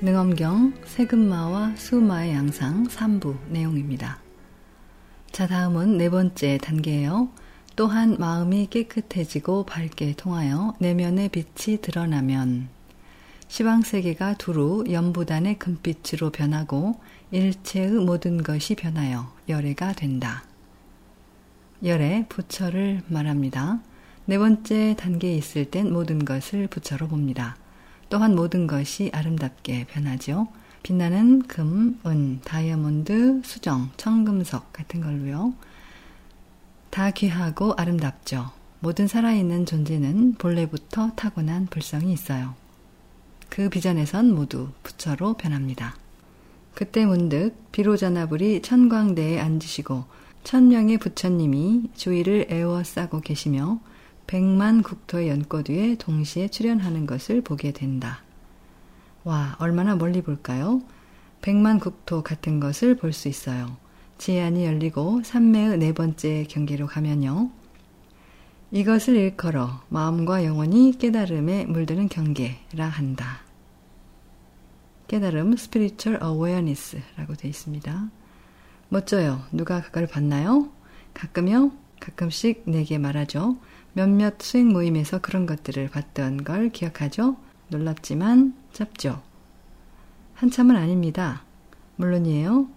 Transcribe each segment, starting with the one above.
능엄경 세금마와 수마의 양상 3부 내용입니다. 자, 다음은 네 번째 단계예요. 또한 마음이 깨끗해지고 밝게 통하여 내면의 빛이 드러나면 시방세계가 두루 연부단의 금빛으로 변하고 일체의 모든 것이 변하여 열애가 된다. 열애, 부처를 말합니다. 네 번째 단계에 있을 땐 모든 것을 부처로 봅니다. 또한 모든 것이 아름답게 변하죠. 빛나는 금, 은, 다이아몬드, 수정, 청금석 같은 걸로요. 다 귀하고 아름답죠. 모든 살아있는 존재는 본래부터 타고난 불성이 있어요. 그 비전에선 모두 부처로 변합니다. 그때 문득 비로자나불이 천광대에 앉으시고 천명의 부처님이 주위를 에워싸고 계시며 백만 국토의 연꽃 위에 동시에 출현하는 것을 보게 된다. 와, 얼마나 멀리 볼까요? 백만 국토 같은 것을 볼 수 있어요. 지안이 열리고 삼매의 네 번째 경계로 가면요. 이것을 일컬어 마음과 영혼이 깨달음에 물드는 경계라 한다. 깨달음 spiritual awareness라고 되어 있습니다. 멋져요. 누가 그걸 봤나요? 가끔요. 가끔씩 내게 말하죠. 몇몇 수행 모임에서 그런 것들을 봤던 걸 기억하죠? 놀랍지만 짧죠. 한참은 아닙니다. 물론이에요.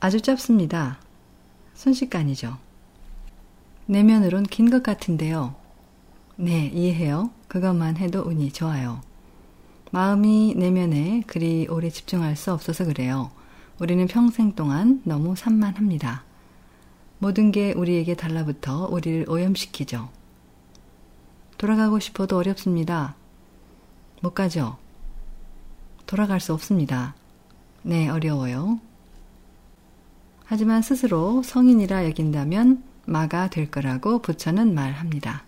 아주 짧습니다. 순식간이죠. 내면으론 긴 것 같은데요. 네, 이해해요. 그것만 해도 운이 좋아요. 마음이 내면에 그리 오래 집중할 수 없어서 그래요. 우리는 평생 동안 너무 산만합니다. 모든 게 우리에게 달라붙어 우리를 오염시키죠. 돌아가고 싶어도 어렵습니다. 못 가죠? 돌아갈 수 없습니다. 네, 어려워요. 하지만 스스로 성인이라 여긴다면 마가 될 거라고 부처는 말합니다.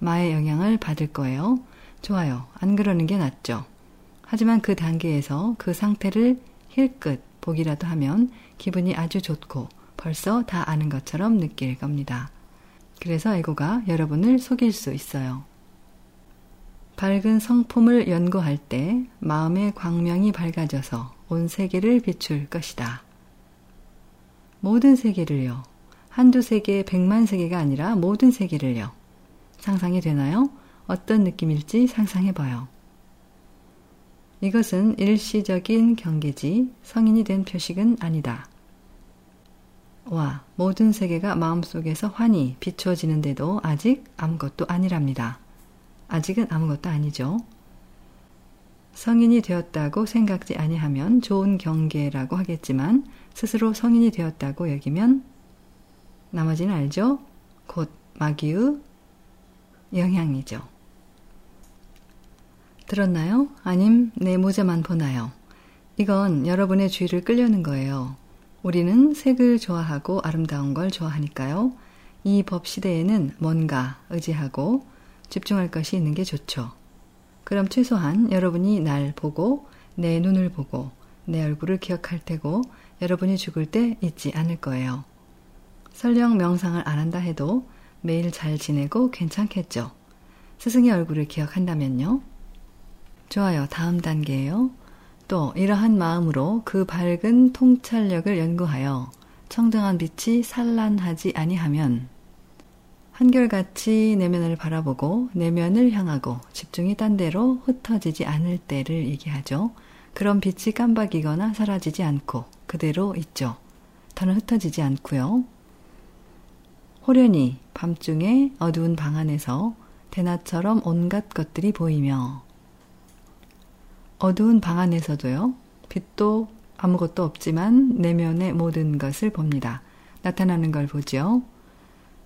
마의 영향을 받을 거예요. 좋아요. 안 그러는 게 낫죠. 하지만 그 단계에서 그 상태를 힐끗 보기라도 하면 기분이 아주 좋고 벌써 다 아는 것처럼 느낄 겁니다. 그래서 에고가 여러분을 속일 수 있어요. 밝은 성품을 연구할 때 마음의 광명이 밝아져서 온 세계를 비출 것이다. 모든 세계를요. 한두 세계, 백만 세계가 아니라 모든 세계를요. 상상이 되나요? 어떤 느낌일지 상상해봐요. 이것은 일시적인 경계지 성인이 된 표식은 아니다. 와, 모든 세계가 마음속에서 환히 비추어지는데도 아직 아무것도 아니랍니다. 아직은 아무것도 아니죠. 성인이 되었다고 생각지 아니하면 좋은 경계라고 하겠지만 스스로 성인이 되었다고 여기면 나머지는 알죠? 곧 마귀의 영향이죠. 들었나요? 아님 내 모자만 보나요? 이건 여러분의 주의를 끌려는 거예요. 우리는 색을 좋아하고 아름다운 걸 좋아하니까요. 이 법 시대에는 뭔가 의지하고 집중할 것이 있는 게 좋죠. 그럼 최소한 여러분이 날 보고 내 눈을 보고 내 얼굴을 기억할 테고 여러분이 죽을 때 잊지 않을 거예요. 설령 명상을 안 한다 해도 매일 잘 지내고 괜찮겠죠. 스승의 얼굴을 기억한다면요. 좋아요. 다음 단계예요. 또 이러한 마음으로 그 밝은 통찰력을 연구하여 청정한 빛이 산란하지 아니하면 한결같이 내면을 바라보고 내면을 향하고 집중이 딴 데로 흩어지지 않을 때를 얘기하죠. 그런 빛이 깜박이거나 사라지지 않고 그대로 있죠. 더는 흩어지지 않고요. 호련히 밤중에 어두운 방 안에서 대낮처럼 온갖 것들이 보이며 어두운 방 안에서도요. 빛도 아무것도 없지만 내면의 모든 것을 봅니다. 나타나는 걸 보죠.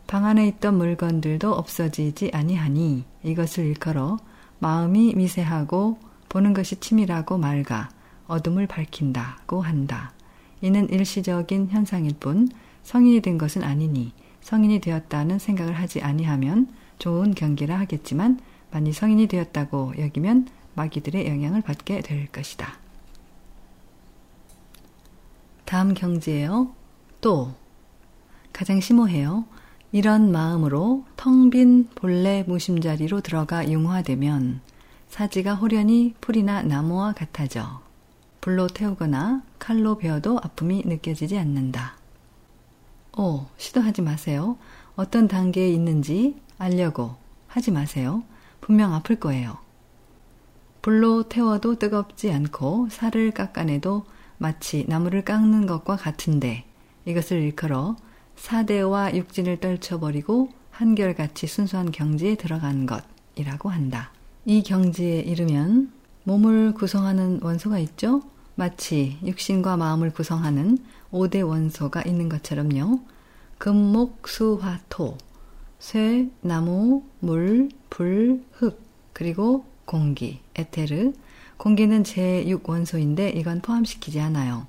방 안에 있던 물건들도 없어지지 아니하니 이것을 일컬어 마음이 미세하고 보는 것이 치밀하고 맑아 어둠을 밝힌다고 한다. 이는 일시적인 현상일 뿐 성인이 된 것은 아니니 성인이 되었다는 생각을 하지 아니하면 좋은 경기라 하겠지만 만일 성인이 되었다고 여기면 마귀들의 영향을 받게 될 것이다. 다음 경지예요. 또 가장 심오해요. 이런 마음으로 텅 빈 본래 무심자리로 들어가 융화되면 사지가 호련히 풀이나 나무와 같아져 불로 태우거나 칼로 베어도 아픔이 느껴지지 않는다. 오, 시도하지 마세요. 어떤 단계에 있는지 알려고 하지 마세요. 분명 아플 거예요. 불로 태워도 뜨겁지 않고 살을 깎아내도 마치 나무를 깎는 것과 같은데 이것을 일컬어 사대와 육진을 떨쳐버리고 한결같이 순수한 경지에 들어간 것이라고 한다. 이 경지에 이르면 몸을 구성하는 원소가 있죠? 마치 육신과 마음을 구성하는 5대 원소가 있는 것처럼요. 금 목, 수, 화, 토, 쇠, 나무, 물, 불, 흙, 그리고 공기, 에테르. 공기는 제6원소인데 이건 포함시키지 않아요.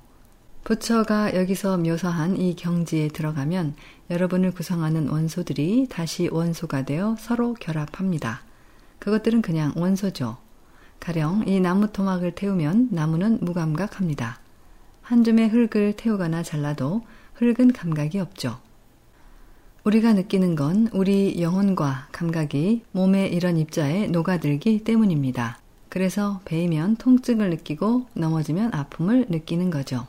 부처가 여기서 묘사한 이 경지에 들어가면 여러분을 구성하는 원소들이 다시 원소가 되어 서로 결합합니다. 그것들은 그냥 원소죠. 가령 이 나무 토막을 태우면 나무는 무감각합니다. 한 줌의 흙을 태우거나 잘라도 흙은 감각이 없죠. 우리가 느끼는 건 우리 영혼과 감각이 몸의 이런 입자에 녹아들기 때문입니다. 그래서 베이면 통증을 느끼고 넘어지면 아픔을 느끼는 거죠.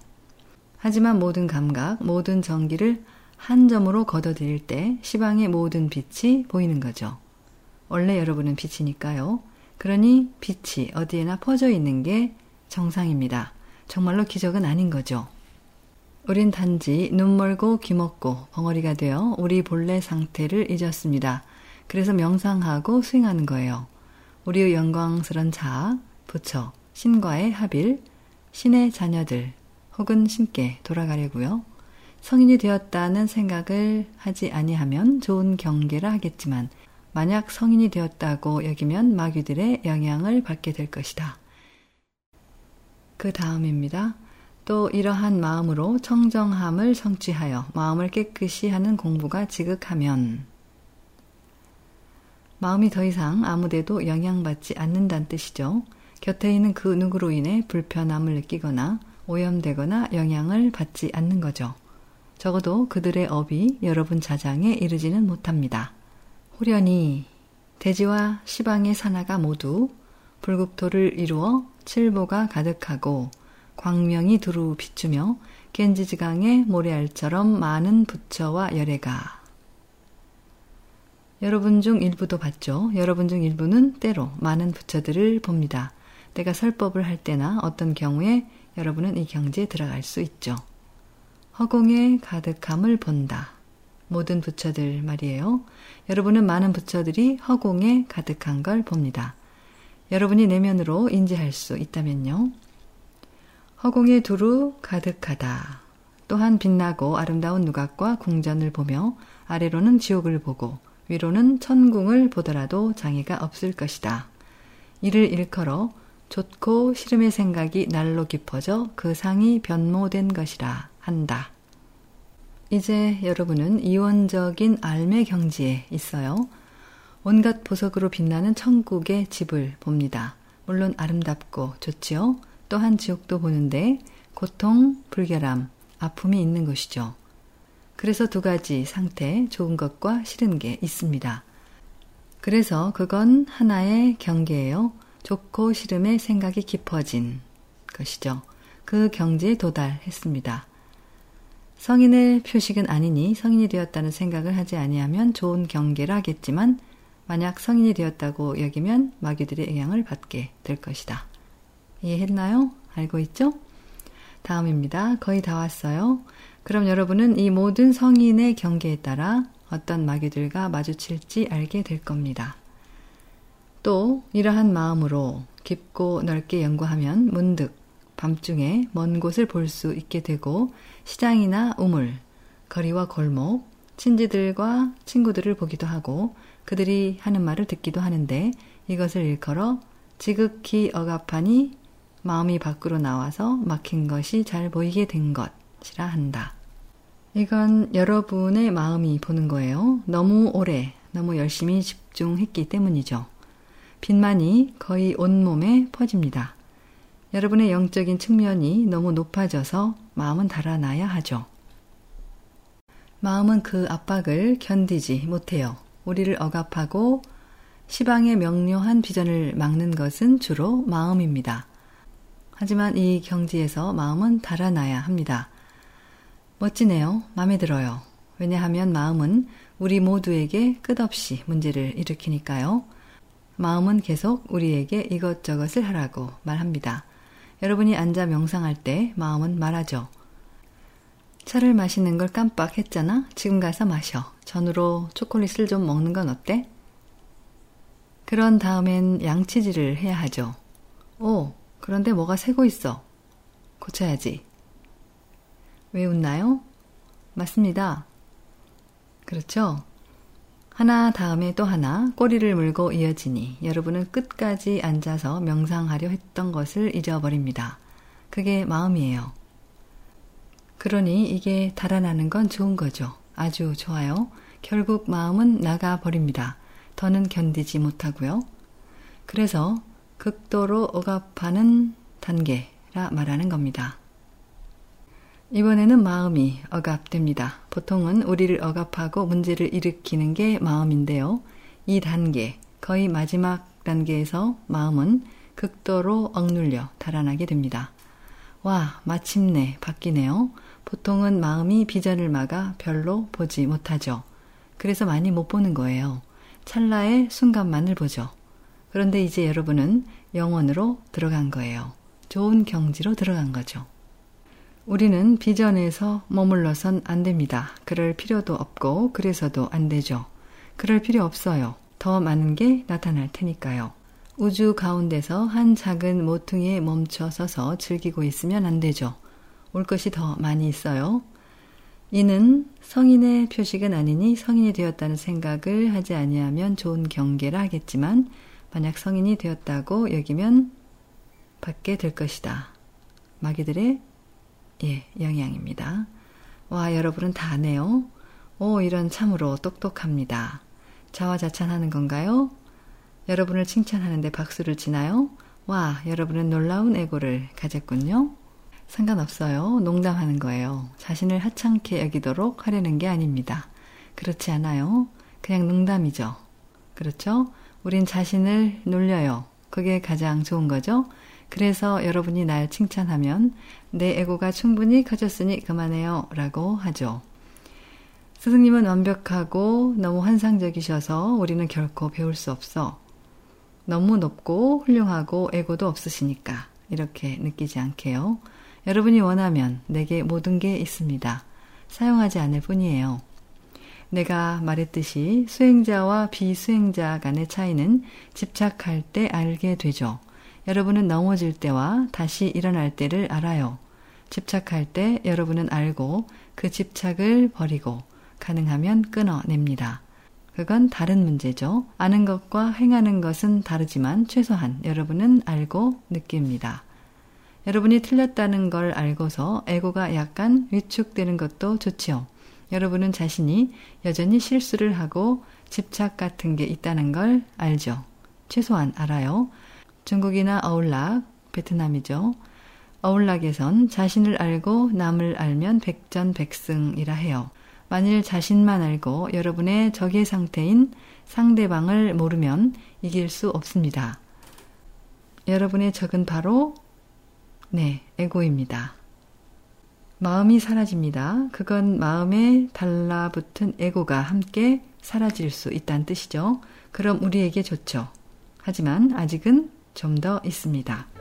하지만 모든 감각, 모든 전기를 한 점으로 걷어들일 때 시방의 모든 빛이 보이는 거죠. 원래 여러분은 빛이니까요. 그러니 빛이 어디에나 퍼져 있는 게 정상입니다. 정말로 기적은 아닌 거죠. 우린 단지 눈 멀고 귀 먹고 벙어리가 되어 우리 본래 상태를 잊었습니다. 그래서 명상하고 수행하는 거예요. 우리의 영광스런 자아, 부처, 신과의 합일, 신의 자녀들, 혹은 신께 돌아가려고요. 성인이 되었다는 생각을 하지 아니하면 좋은 경계라 하겠지만 만약 성인이 되었다고 여기면 마귀들의 영향을 받게 될 것이다. 그 다음입니다. 또 이러한 마음으로 청정함을 성취하여 마음을 깨끗이 하는 공부가 지극하면 마음이 더 이상 아무데도 영향받지 않는다는 뜻이죠. 곁에 있는 그 누구로 인해 불편함을 느끼거나 오염되거나 영향을 받지 않는 거죠. 적어도 그들의 업이 여러분 자장에 이르지는 못합니다. 호련히 대지와 시방의 산하가 모두 불국토를 이루어 칠보가 가득하고 광명이 두루 비추며 겐지지강의 모래알처럼 많은 부처와 열애가 여러분 중 일부도 봤죠. 여러분 중 일부는 때로 많은 부처들을 봅니다. 내가 설법을 할 때나 어떤 경우에 여러분은 이 경지에 들어갈 수 있죠. 허공에 가득함을 본다. 모든 부처들 말이에요. 여러분은 많은 부처들이 허공에 가득한 걸 봅니다. 여러분이 내면으로 인지할 수 있다면요. 허공에 두루 가득하다. 또한 빛나고 아름다운 누각과 궁전을 보며 아래로는 지옥을 보고 위로는 천궁을 보더라도 장애가 없을 것이다. 이를 일컬어 좋고 싫음의 생각이 날로 깊어져 그 상이 변모된 것이라 한다. 이제 여러분은 이원적인 알매 경지에 있어요. 온갖 보석으로 빛나는 천국의 집을 봅니다. 물론 아름답고 좋지요. 또한 지옥도 보는데 고통, 불결함, 아픔이 있는 것이죠. 그래서 두 가지 상태, 좋은 것과 싫은 게 있습니다. 그래서 그건 하나의 경계예요. 좋고 싫음의 생각이 깊어진 것이죠. 그 경지에 도달했습니다. 성인의 표식은 아니니 성인이 되었다는 생각을 하지 아니하면 좋은 경계라 하겠지만 만약 성인이 되었다고 여기면 마귀들의 영향을 받게 될 것이다. 이해했나요? 알고 있죠? 다음입니다. 거의 다 왔어요. 그럼 여러분은 이 모든 성인의 경계에 따라 어떤 마귀들과 마주칠지 알게 될 겁니다. 또 이러한 마음으로 깊고 넓게 연구하면 문득 밤중에 먼 곳을 볼 수 있게 되고 시장이나 우물, 거리와 골목, 친지들과 친구들을 보기도 하고 그들이 하는 말을 듣기도 하는데 이것을 일컬어 지극히 억압하니 마음이 밖으로 나와서 막힌 것이 잘 보이게 된 것이라 한다. 이건 여러분의 마음이 보는 거예요. 너무 오래, 너무 열심히 집중했기 때문이죠. 빛만이 거의 온몸에 퍼집니다. 여러분의 영적인 측면이 너무 높아져서 마음은 달아나야 하죠. 마음은 그 압박을 견디지 못해요. 우리를 억압하고 시방의 명료한 비전을 막는 것은 주로 마음입니다. 하지만 이 경지에서 마음은 달아나야 합니다. 멋지네요. 마음에 들어요. 왜냐하면 마음은 우리 모두에게 끝없이 문제를 일으키니까요. 마음은 계속 우리에게 이것저것을 하라고 말합니다. 여러분이 앉아 명상할 때 마음은 말하죠. 차를 마시는 걸 깜빡했잖아? 지금 가서 마셔. 전으로 초콜릿을 좀 먹는 건 어때? 그런 다음엔 양치질을 해야 하죠. 오, 그런데 뭐가 새고 있어. 고쳐야지. 왜 웃나요? 맞습니다. 그렇죠? 하나 다음에 또 하나 꼬리를 물고 이어지니 여러분은 끝까지 앉아서 명상하려 했던 것을 잊어버립니다. 그게 마음이에요. 그러니 이게 달아나는 건 좋은 거죠. 아주 좋아요. 결국 마음은 나가버립니다. 더는 견디지 못하고요. 그래서 극도로 억압하는 단계라 말하는 겁니다. 이번에는 마음이 억압됩니다. 보통은 우리를 억압하고 문제를 일으키는 게 마음인데요. 이 단계, 거의 마지막 단계에서 마음은 극도로 억눌려 달아나게 됩니다. 와, 마침내 바뀌네요. 보통은 마음이 비전을 막아 별로 보지 못하죠. 그래서 많이 못 보는 거예요. 찰나의 순간만을 보죠. 그런데 이제 여러분은 영원으로 들어간 거예요. 좋은 경지로 들어간 거죠. 우리는 비전에서 머물러선 안 됩니다. 그럴 필요도 없고, 그래서도 안 되죠. 그럴 필요 없어요. 더 많은 게 나타날 테니까요. 우주 가운데서 한 작은 모퉁이에 멈춰 서서 즐기고 있으면 안 되죠. 올 것이 더 많이 있어요. 이는 성인의 표식은 아니니 성인이 되었다는 생각을 하지 아니하면 좋은 경계라 하겠지만 만약 성인이 되었다고 여기면 받게 될 것이다. 마귀들의 예, 영향입니다. 와, 여러분은 다 아네요. 오, 이런 참으로 똑똑합니다. 자화자찬하는 건가요? 여러분을 칭찬하는데 박수를 치나요? 와, 여러분은 놀라운 에고를 가졌군요. 상관없어요. 농담하는 거예요. 자신을 하찮게 여기도록 하려는 게 아닙니다. 그렇지 않아요. 그냥 농담이죠. 그렇죠? 우린 자신을 놀려요. 그게 가장 좋은 거죠? 그래서 여러분이 날 칭찬하면 내 에고가 충분히 커졌으니 그만해요. 라고 하죠. 스승님은 완벽하고 너무 환상적이셔서 우리는 결코 배울 수 없어. 너무 높고 훌륭하고 에고도 없으시니까 이렇게 느끼지 않게요. 여러분이 원하면 내게 모든 게 있습니다. 사용하지 않을 뿐이에요. 내가 말했듯이 수행자와 비수행자 간의 차이는 집착할 때 알게 되죠. 여러분은 넘어질 때와 다시 일어날 때를 알아요. 집착할 때 여러분은 알고 그 집착을 버리고 가능하면 끊어냅니다. 그건 다른 문제죠. 아는 것과 행하는 것은 다르지만 최소한 여러분은 알고 느낍니다. 여러분이 틀렸다는 걸 알고서 에고가 약간 위축되는 것도 좋지요. 여러분은 자신이 여전히 실수를 하고 집착 같은 게 있다는 걸 알죠. 최소한 알아요. 중국이나 어울락, 베트남이죠. 어울락에선 자신을 알고 남을 알면 백전백승이라 해요. 만일 자신만 알고 여러분의 적의 상태인 상대방을 모르면 이길 수 없습니다. 여러분의 적은 바로 네, 에고입니다. 마음이 사라집니다. 그건 마음에 달라붙은 에고가 함께 사라질 수 있다는 뜻이죠. 그럼 우리에게 좋죠. 하지만 아직은 좀 더 있습니다.